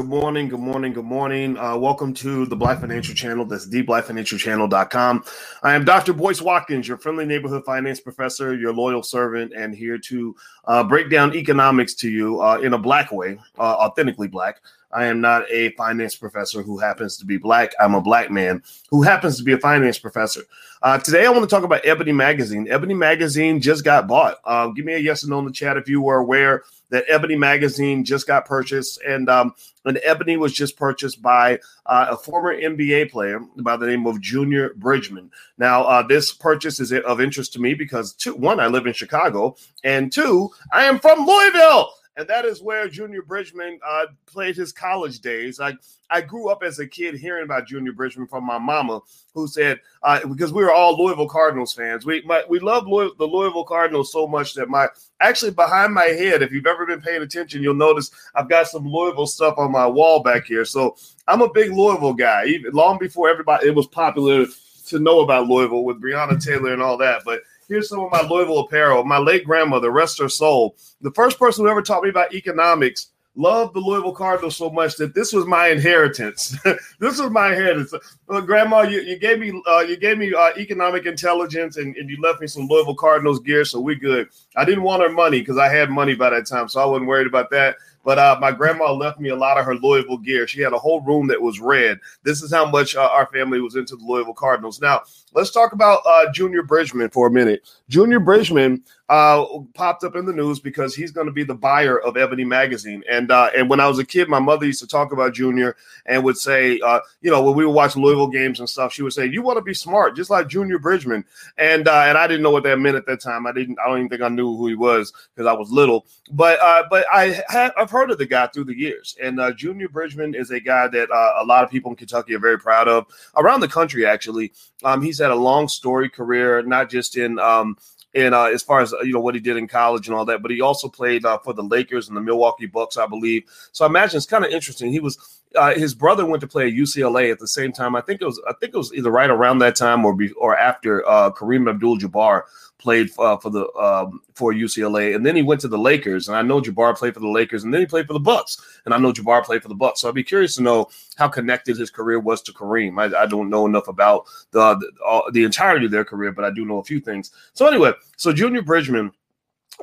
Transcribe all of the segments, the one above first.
Good morning. Good morning. Good morning. Uh, welcome to the Black Financial Channel. That's theblackfinancialchannel.com. I am Dr. Boyce Watkins, your friendly neighborhood finance professor, your loyal servant, and here to uh, break down economics to you uh, in a black way, uh, authentically black. I am not a finance professor who happens to be black. I'm a black man who happens to be a finance professor. Uh, today, I want to talk about Ebony Magazine. Ebony Magazine just got bought. Uh, give me a yes or no in the chat if you were aware that Ebony Magazine just got purchased, and um, and Ebony was just purchased by uh, a former NBA player by the name of Junior Bridgeman. Now, uh, this purchase is of interest to me because two, one, I live in Chicago, and two, I am from Louisville and that is where Junior Bridgeman uh, played his college days. I I grew up as a kid hearing about Junior Bridgeman from my mama, who said uh, because we were all Louisville Cardinals fans. We my, we love Louis, the Louisville Cardinals so much that my actually behind my head, if you've ever been paying attention, you'll notice I've got some Louisville stuff on my wall back here. So I'm a big Louisville guy. Even long before everybody it was popular to know about Louisville with Breonna Taylor and all that, but Here's some of my Louisville apparel. My late grandmother, rest her soul, the first person who ever taught me about economics loved the Louisville Cardinals so much that this was my inheritance. this was my inheritance. Uh, Grandma, you, you gave me uh, you gave me uh, economic intelligence and, and you left me some Louisville Cardinals gear, so we good. I didn't want her money because I had money by that time, so I wasn't worried about that. But uh, my grandma left me a lot of her Louisville gear. She had a whole room that was red. This is how much uh, our family was into the Louisville Cardinals. Now, let's talk about uh, Junior Bridgeman for a minute. Junior Bridgeman uh, popped up in the news because he's going to be the buyer of Ebony magazine. And uh, and when I was a kid, my mother used to talk about Junior and would say, uh, you know, when we would watch Louisville games and stuff, she would say, "You want to be smart, just like Junior Bridgeman." And uh, and I didn't know what that meant at that time. I didn't. I don't even think I knew who he was because I was little. But uh, but I I've heard of the guy through the years. And uh, Junior Bridgeman is a guy that a lot of people in Kentucky are very proud of around the country. Actually, um, he's had a long story career, not just in um, and uh, as far as you know what he did in college and all that, but he also played uh, for the Lakers and the Milwaukee Bucks, I believe. So I imagine it's kind of interesting. He was uh, his brother went to play at UCLA at the same time. I think it was I think it was either right around that time or be, or after uh, Kareem Abdul-Jabbar played uh, for the um, for UCLA, and then he went to the Lakers. And I know Jabbar played for the Lakers, and then he played for the Bucks. And I know Jabbar played for the Bucks. So I'd be curious to know how connected his career was to Kareem. I, I don't know enough about the the, the entirety of their career, but I do know a few things. So anyway, so Junior Bridgeman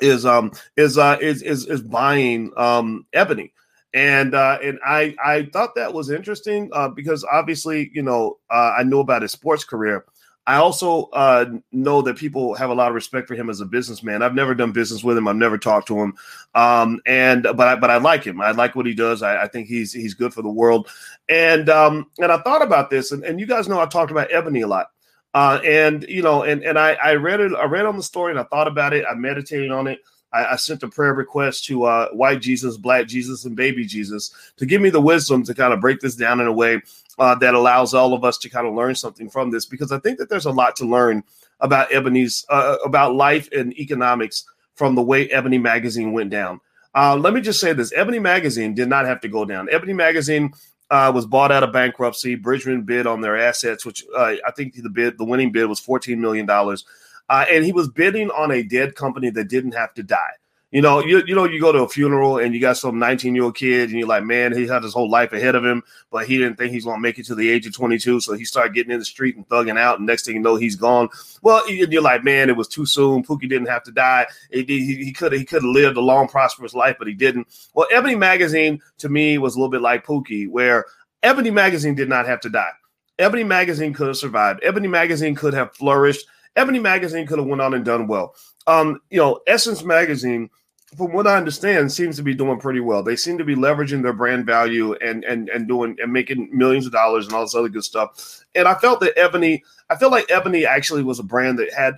is um is uh is is, is buying um Ebony and uh, and I I thought that was interesting uh, because obviously you know uh, I know about his sports career, I also uh, know that people have a lot of respect for him as a businessman. I've never done business with him. I've never talked to him, um, and but I, but I like him. I like what he does. I, I think he's he's good for the world. And um, and I thought about this, and, and you guys know I talked about Ebony a lot. Uh, and you know, and and I, I read it. I read on the story, and I thought about it. I meditated on it. I, I sent a prayer request to uh, White Jesus, Black Jesus, and Baby Jesus to give me the wisdom to kind of break this down in a way uh, that allows all of us to kind of learn something from this because I think that there's a lot to learn about Ebony's uh, about life and economics from the way Ebony magazine went down. Uh, let me just say this: Ebony magazine did not have to go down. Ebony magazine uh, was bought out of bankruptcy. Bridgeman bid on their assets, which uh, I think the bid, the winning bid, was fourteen million dollars, uh, and he was bidding on a dead company that didn't have to die. You know, you, you know, you go to a funeral and you got some 19 year old kid, and you're like, man, he had his whole life ahead of him, but he didn't think he's going to make it to the age of 22. So he started getting in the street and thugging out. And next thing you know, he's gone. Well, you're like, man, it was too soon. Pookie didn't have to die. he could he could have lived a long, prosperous life, but he didn't. Well, Ebony Magazine to me was a little bit like Pookie, where Ebony Magazine did not have to die. Ebony Magazine could have survived. Ebony Magazine could have flourished. Ebony Magazine could have went on and done well. Um, you know, Essence Magazine, from what I understand, seems to be doing pretty well. They seem to be leveraging their brand value and and and doing and making millions of dollars and all this other good stuff. And I felt that Ebony, I feel like Ebony actually was a brand that had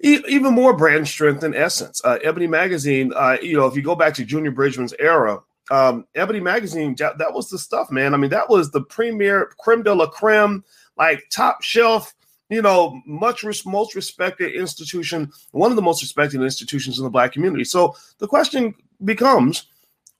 even more brand strength than Essence. Uh, Ebony Magazine, uh, you know, if you go back to Junior Bridgeman's era, um, Ebony Magazine, that was the stuff, man. I mean, that was the premier creme de la creme, like top shelf you know, much most respected institution, one of the most respected institutions in the black community. So the question becomes,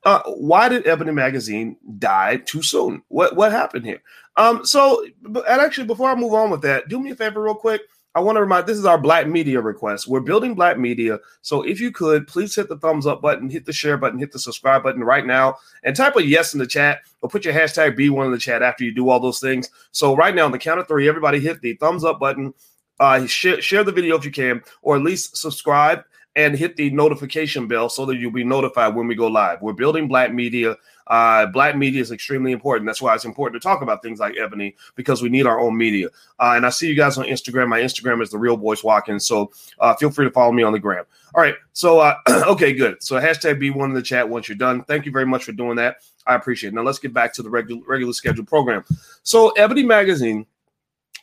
uh, why did Ebony Magazine die too soon? What what happened here? Um, so, and actually, before I move on with that, do me a favor, real quick. I want to remind this is our Black Media request. We're building Black Media. So if you could, please hit the thumbs up button, hit the share button, hit the subscribe button right now, and type a yes in the chat or put your hashtag B1 in the chat after you do all those things. So right now, on the count of three, everybody hit the thumbs up button, uh, share, share the video if you can, or at least subscribe and hit the notification bell so that you'll be notified when we go live. We're building Black Media. Uh, black media is extremely important. That's why it's important to talk about things like Ebony because we need our own media. Uh, and I see you guys on Instagram. My Instagram is the real Boyce Watkins. So uh, feel free to follow me on the gram. All right. So uh, okay, good. So hashtag B1 in the chat once you're done. Thank you very much for doing that. I appreciate it. Now let's get back to the regular regular scheduled program. So Ebony Magazine.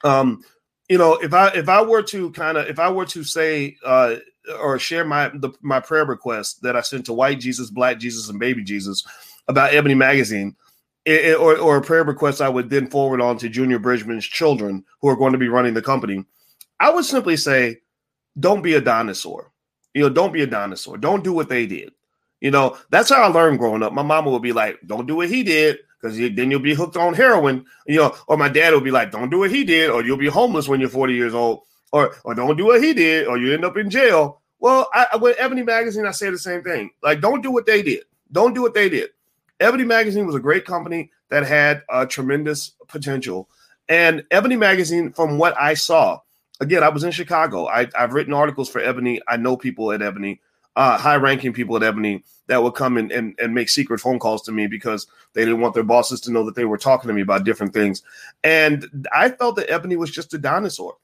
Um, you know, if I if I were to kind of if I were to say uh or share my the, my prayer request that I sent to White Jesus, Black Jesus, and Baby Jesus about Ebony Magazine, it, or, or a prayer request I would then forward on to Junior Bridgeman's children who are going to be running the company, I would simply say, don't be a dinosaur. You know, don't be a dinosaur. Don't do what they did. You know, that's how I learned growing up. My mama would be like, don't do what he did because then you'll be hooked on heroin. You know, or my dad would be like, don't do what he did or you'll be homeless when you're 40 years old. Or, or don't do what he did or you end up in jail. Well, I, with Ebony Magazine, I say the same thing. Like, don't do what they did. Don't do what they did. Ebony Magazine was a great company that had uh, tremendous potential. And Ebony Magazine, from what I saw, again, I was in Chicago. I, have written articles for Ebony. I know people at Ebony, uh, high ranking people at Ebony that would come and, and, and make secret phone calls to me because they didn't want their bosses to know that they were talking to me about different things. And I felt that Ebony was just a dinosaur.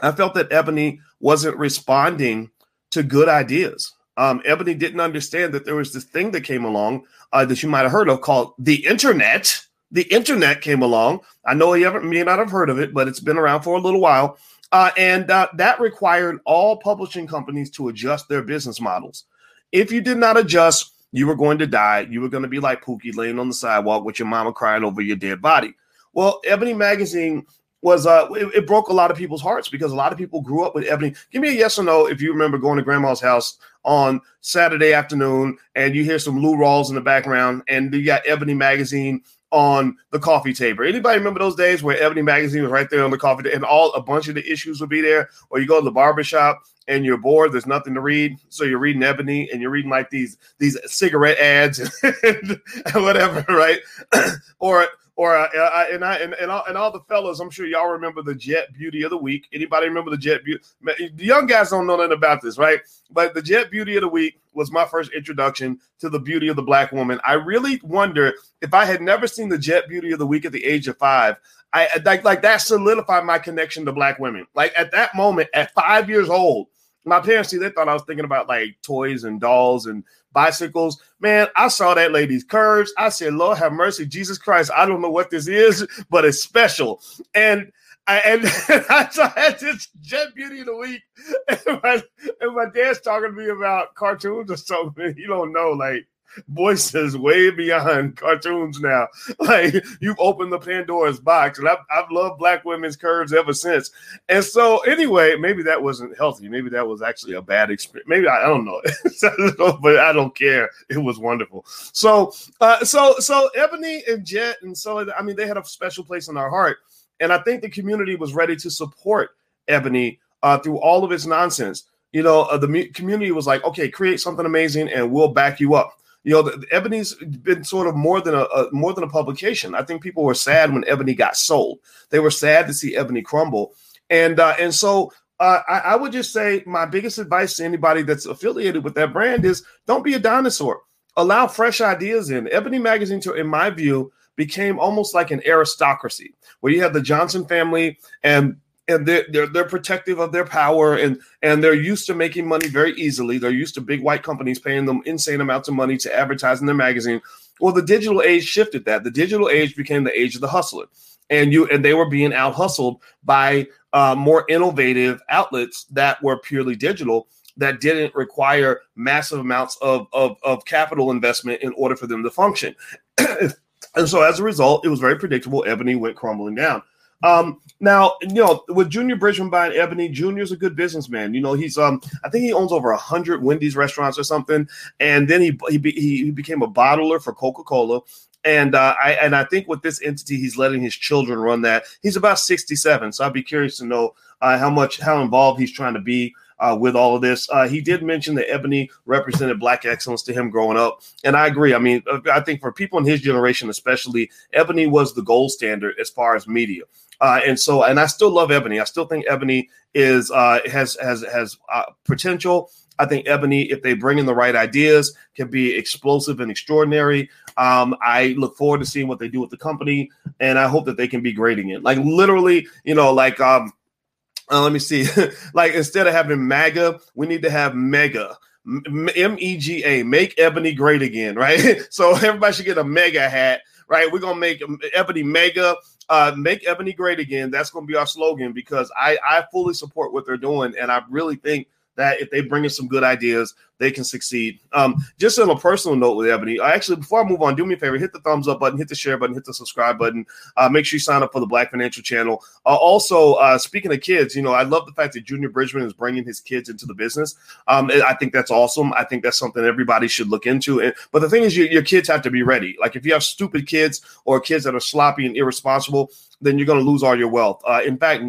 I felt that Ebony wasn't responding to good ideas. Um, Ebony didn't understand that there was this thing that came along uh, that you might have heard of called the internet. The internet came along. I know you may not have heard of it, but it's been around for a little while. Uh, and uh, that required all publishing companies to adjust their business models. If you did not adjust, you were going to die. You were going to be like Pookie laying on the sidewalk with your mama crying over your dead body. Well, Ebony Magazine was uh it, it, broke a lot of people's hearts because a lot of people grew up with Ebony. Give me a yes or no if you remember going to grandma's house on Saturday afternoon and you hear some Lou Rawls in the background and you got Ebony magazine on the coffee table. Anybody remember those days where Ebony magazine was right there on the coffee table and all a bunch of the issues would be there? Or you go to the barbershop and you're bored, there's nothing to read. So you're reading Ebony and you're reading like these these cigarette ads and whatever, right? or or uh, uh, and I and and all, and all the fellas, I'm sure y'all remember the Jet Beauty of the Week. Anybody remember the Jet Beauty? The young guys don't know nothing about this, right? But the Jet Beauty of the Week was my first introduction to the beauty of the black woman. I really wonder if I had never seen the Jet Beauty of the Week at the age of five. I like like that solidified my connection to black women. Like at that moment, at five years old, my parents see they thought I was thinking about like toys and dolls and bicycles. Man, I saw that lady's curves. I said, Lord have mercy, Jesus Christ. I don't know what this is, but it's special. And I and I had this Jet Beauty of the Week, and my, and my dad's talking to me about cartoons or something. You don't know, like Boyce is way beyond cartoons now. Like you've opened the Pandora's box, and I've, I've loved black women's curves ever since. And so, anyway, maybe that wasn't healthy. Maybe that was actually a bad experience. Maybe I, I don't know, but I don't care. It was wonderful. So, uh, so, so Ebony and Jet, and so I mean, they had a special place in our heart, and I think the community was ready to support Ebony uh, through all of its nonsense. You know, uh, the community was like, okay, create something amazing, and we'll back you up you know, Ebony's been sort of more than a, a, more than a publication. I think people were sad when Ebony got sold. They were sad to see Ebony crumble, and uh, and so uh, I, I, would just say my biggest advice to anybody that's affiliated with that brand is don't be a dinosaur. Allow fresh ideas in. Ebony Magazine, to, in my view, became almost like an aristocracy where you have the Johnson family and and they're, they're they're protective of their power and and they're used to making money very easily. They're used to big white companies paying them insane amounts of money to advertise in their magazine. Well, the digital age shifted that. The digital age became the age of the hustler, and you and they were being out hustled by uh, more innovative outlets that were purely digital that didn't require massive amounts of, of, of capital investment in order for them to function. and so as a result, it was very predictable. Ebony went crumbling down. Um, now, you know, with Junior Bridgeman buying Ebony, Junior's a good businessman. You know, he's um, I think he owns over hundred Wendy's restaurants or something, and then he he he became a bottler for Coca Cola, And uh, I and I think with this entity, he's letting his children run that. He's about 67, so I'd be curious to know uh, how much how involved he's trying to be uh, with all of this. Uh, he did mention that Ebony represented black excellence to him growing up, and I agree. I mean, uh, I think for people in his generation, especially, Ebony was the gold standard as far as media. Uh, and so, and I still love Ebony. I still think Ebony is uh, has has has uh, potential. I think Ebony, if they bring in the right ideas, can be explosive and extraordinary. Um, I look forward to seeing what they do with the company, and I hope that they can be great again. Like literally, you know, like um, uh, let me see. like instead of having MAGA, we need to have Mega. M E G A, make Ebony great again, right? so everybody should get a mega hat, right? We're gonna make Ebony mega, uh, make Ebony great again. That's gonna be our slogan because I I fully support what they're doing, and I really think that if they bring in some good ideas, they can succeed. Um, just on a personal note with Ebony, I actually before I move on, do me a favor, hit the thumbs up button, hit the share button, hit the subscribe button. Uh, make sure you sign up for the Black Financial Channel. Uh, also, uh, speaking of kids, you know, I love the fact that Junior Bridgeman is bringing his kids into the business. Um, I think that's awesome. I think that's something everybody should look into. And, but the thing is, you, your kids have to be ready. Like if you have stupid kids or kids that are sloppy and irresponsible, then you're going to lose all your wealth. Uh, in fact,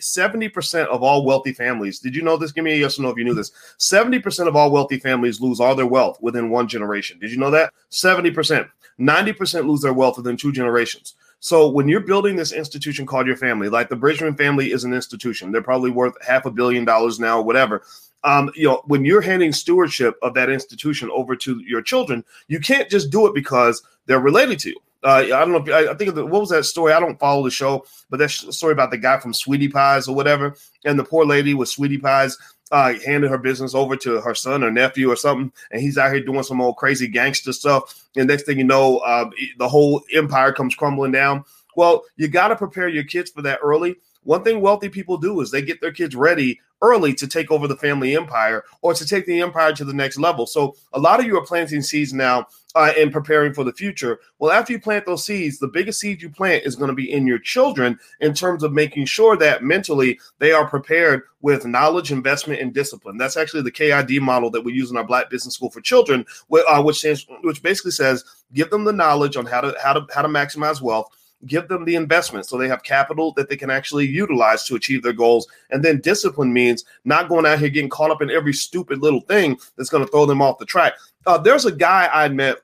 70% of all wealthy families, did you know this? Give me a yes or no if you knew this. 70% of all wealthy families lose all their wealth within one generation. Did you know that? 70%. 90% lose their wealth within two generations. So when you're building this institution called your family, like the Bridgeman family is an institution, they're probably worth half a billion dollars now, whatever. Um, you know, when you're handing stewardship of that institution over to your children, you can't just do it because they're related to you. Uh, I don't know. If, I, I think the, what was that story? I don't follow the show, but that story about the guy from Sweetie Pies or whatever, and the poor lady with Sweetie Pies uh, handed her business over to her son or nephew or something, and he's out here doing some old crazy gangster stuff. And next thing you know, uh, the whole empire comes crumbling down. Well, you got to prepare your kids for that early. One thing wealthy people do is they get their kids ready early to take over the family empire or to take the empire to the next level. So a lot of you are planting seeds now uh, and preparing for the future. Well, after you plant those seeds, the biggest seed you plant is going to be in your children in terms of making sure that mentally they are prepared with knowledge, investment, and discipline. That's actually the KID model that we use in our Black Business School for Children, uh, which stands, which basically says give them the knowledge on how to how to how to maximize wealth give them the investment so they have capital that they can actually utilize to achieve their goals. And then discipline means not going out here getting caught up in every stupid little thing that's going to throw them off the track. Uh, there's a guy I met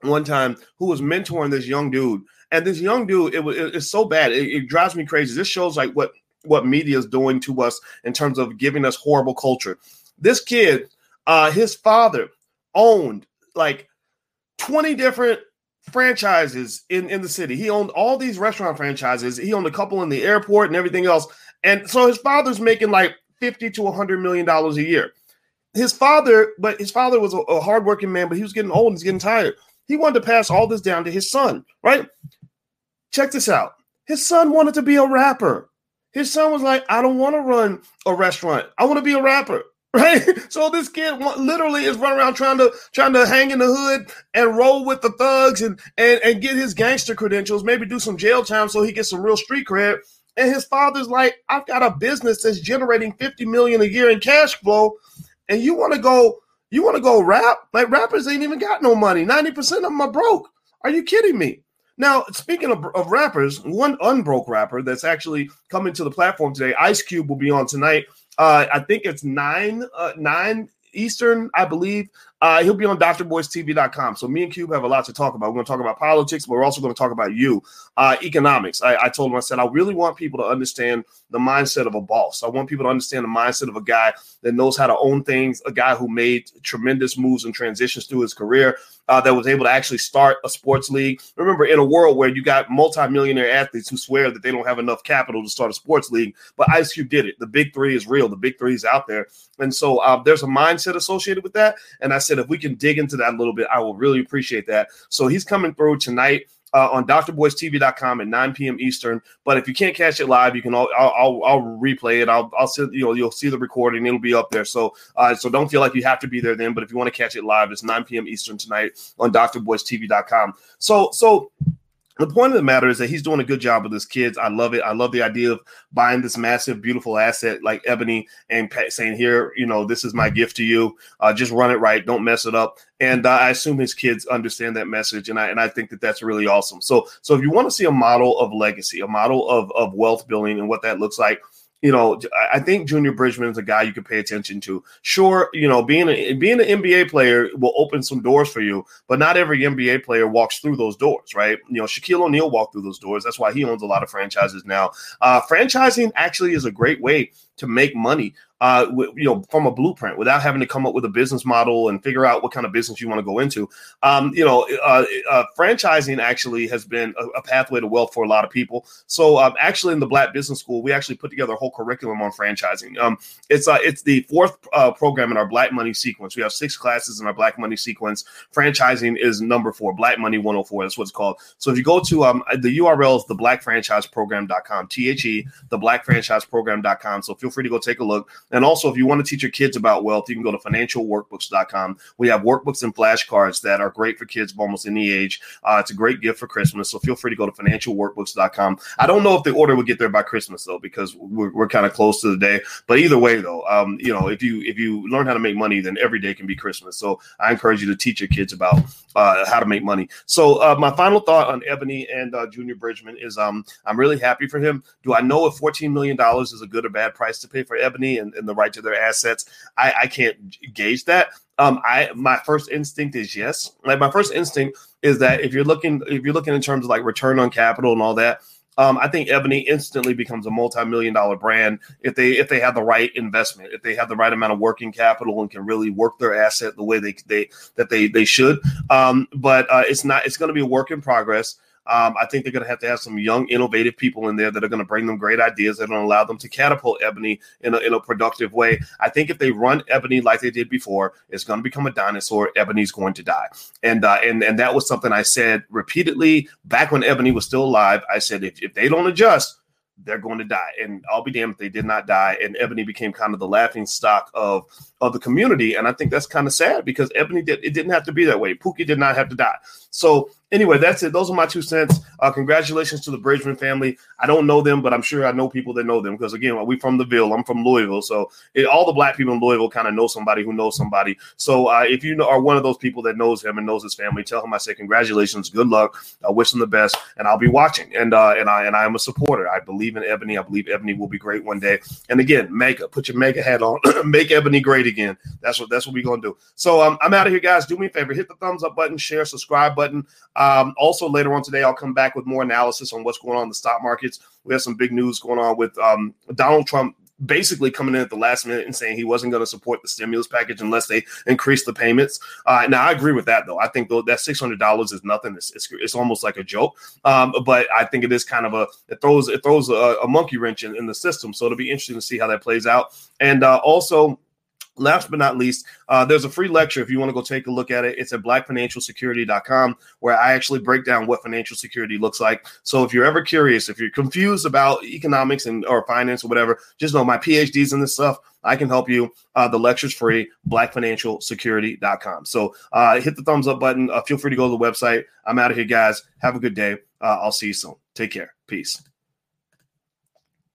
one time who was mentoring this young dude. And this young dude, it was it's so bad. It, it drives me crazy. This shows like what what media is doing to us in terms of giving us horrible culture. This kid, uh, his father owned like 20 different franchises in, in the city. He owned all these restaurant franchises. He owned a couple in the airport and everything else. And so his father's making like 50 to 100 million dollars a year. His father, but his father was a, a hardworking man, but he was getting old and he's getting tired. He wanted to pass all this down to his son, right? Check this out. His son wanted to be a rapper. His son was like, I don't want to run a restaurant. I want to be a rapper right? So this kid literally is running around trying to trying to hang in the hood and roll with the thugs and and and get his gangster credentials, maybe do some jail time so he gets some real street cred. And his father's like, I've got a business that's generating 50 million a year in cash flow, and you want to go, you want to go rap? Like rappers ain't even got no money. 90% of them are broke. Are you kidding me? Now, speaking of, of rappers, one unbroke rapper that's actually coming to the platform today, Ice Cube will be on tonight uh, I think it's nine uh, nine Eastern, I believe. Uh, he'll be on drboystv.com. So me and Cube have a lot to talk about. We're going to talk about politics, but we're also going to talk about you, uh, economics. I, I, told him, I said, I really want people to understand the mindset of a boss. I want people to understand the mindset of a guy that knows how to own things, a guy who made tremendous moves and transitions through his career, uh, that was able to actually start a sports league. Remember, in a world where you got multimillionaire athletes who swear that they don't have enough capital to start a sports league, but Ice Cube did it. The big three is real. The big three is out there. And so uh, there's a mindset associated with that. And I said, if we can dig into that a little bit, I will really appreciate that. So he's coming through tonight uh, on drboystv.com at 9 p.m. Eastern. But if you can't catch it live, you can. I'll, I'll, I'll replay it. I'll, I'll send, you know you'll see the recording. It'll be up there. So uh, so don't feel like you have to be there then. But if you want to catch it live, it's 9 p.m. Eastern tonight on drboystv.com. So so the point of the matter is that he's doing a good job with his kids. I love it. I love the idea of buying this massive, beautiful asset like Ebony and saying, "Here, you know, this is my gift to you. Uh, just run it right. Don't mess it up." And uh, I assume his kids understand that message, and I and I think that that's really awesome. So, so if you want to see a model of legacy, a model of of wealth building, and what that looks like, you know, I think Junior Bridgeman is a guy you can pay attention to. Sure, you know, being a being an NBA player will open some doors for you, but not every NBA player walks through those doors, right? You know, Shaquille O'Neal walked through those doors. That's why he owns a lot of franchises now. Uh, franchising actually is a great way to make money uh, you know, from a blueprint without having to come up with a business model and figure out what kind of business you want to go into. Um, you know, uh, uh, franchising actually has been a, a, pathway to wealth for a lot of people. So, um, actually, in the Black Business School, we actually put together a whole curriculum on franchising. Um, it's uh, it's the fourth uh, program in our Black Money sequence. We have six classes in our Black Money sequence. Franchising is number four, Black Money 104. That's what it's called. So, if you go to um, the URL is theblackfranchiseprogram.com, T H E, theblackfranchiseprogram.com. So, feel free to go take a look. And also, if you want to teach your kids about wealth, you can go to financialworkbooks.com. We have workbooks and flashcards that are great for kids of almost any age. Uh, it's a great gift for Christmas. So feel free to go to financialworkbooks.com. I don't know if the order will get there by Christmas though, because we're, we're kind of close to the day. But either way, though, um, you know, if you if you learn how to make money, then every day can be Christmas. So I encourage you to teach your kids about uh, how to make money. So uh, my final thought on Ebony and uh, Junior Bridgeman is um, I'm really happy for him. Do I know if 14 million dollars is a good or bad price to pay for Ebony and, and the right to their assets? I, I can't gauge that. Um, I my first instinct is yes. Like my first instinct is that if you're looking if you're looking in terms of like return on capital and all that, um, I think Ebony instantly becomes a multi-million dollar brand if they if they have the right investment, if they have the right amount of working capital and can really work their asset the way they they that they they should. Um, but uh, it's not. It's going to be a work in progress. Um, I think they're going to have to have some young, innovative people in there that are going to bring them great ideas that to allow them to catapult Ebony in a, in a productive way. I think if they run Ebony like they did before, it's going to become a dinosaur. Ebony's going to die, and uh, and and that was something I said repeatedly back when Ebony was still alive. I said if, if they don't adjust, they're going to die. And I'll be damned if they did not die. And Ebony became kind of the laughing stock of of the community. And I think that's kind of sad because Ebony did it didn't have to be that way. Pookie did not have to die. So anyway, that's it. Those are my two cents. Uh, congratulations to the Bridgeman family. I don't know them, but I'm sure I know people that know them because again, we from the Ville. I'm from Louisville, so it, all the black people in Louisville kind of know somebody who knows somebody. So uh, if you know, are one of those people that knows him and knows his family, tell him I say congratulations, good luck. I wish him the best, and I'll be watching. And uh, and I and I am a supporter. I believe in Ebony. I believe Ebony will be great one day. And again, mega, put your mega hat on, make Ebony great again. That's what that's what we're gonna do. So um, I'm out of here, guys. Do me a favor, hit the thumbs up button, share, subscribe button. Um, also, later on today, I'll come back with more analysis on what's going on in the stock markets. We have some big news going on with um, Donald Trump basically coming in at the last minute and saying he wasn't going to support the stimulus package unless they increase the payments. Uh, now, I agree with that, though. I think though that six hundred dollars is nothing. It's, it's, it's, almost like a joke. Um, but I think it is kind of a it throws it throws a, a monkey wrench in, in, the system. So it'll be interesting to see how that plays out. And uh, also Last but not least, uh, there's a free lecture if you want to go take a look at it. It's at blackfinancialsecurity.com where I actually break down what financial security looks like. So if you're ever curious, if you're confused about economics and or finance or whatever, just know my PhDs in this stuff. I can help you. Uh, the lecture's free, blackfinancialsecurity.com. So uh, hit the thumbs up button. Uh, feel free to go to the website. I'm out of here, guys. Have a good day. Uh, I'll see you soon. Take care. Peace.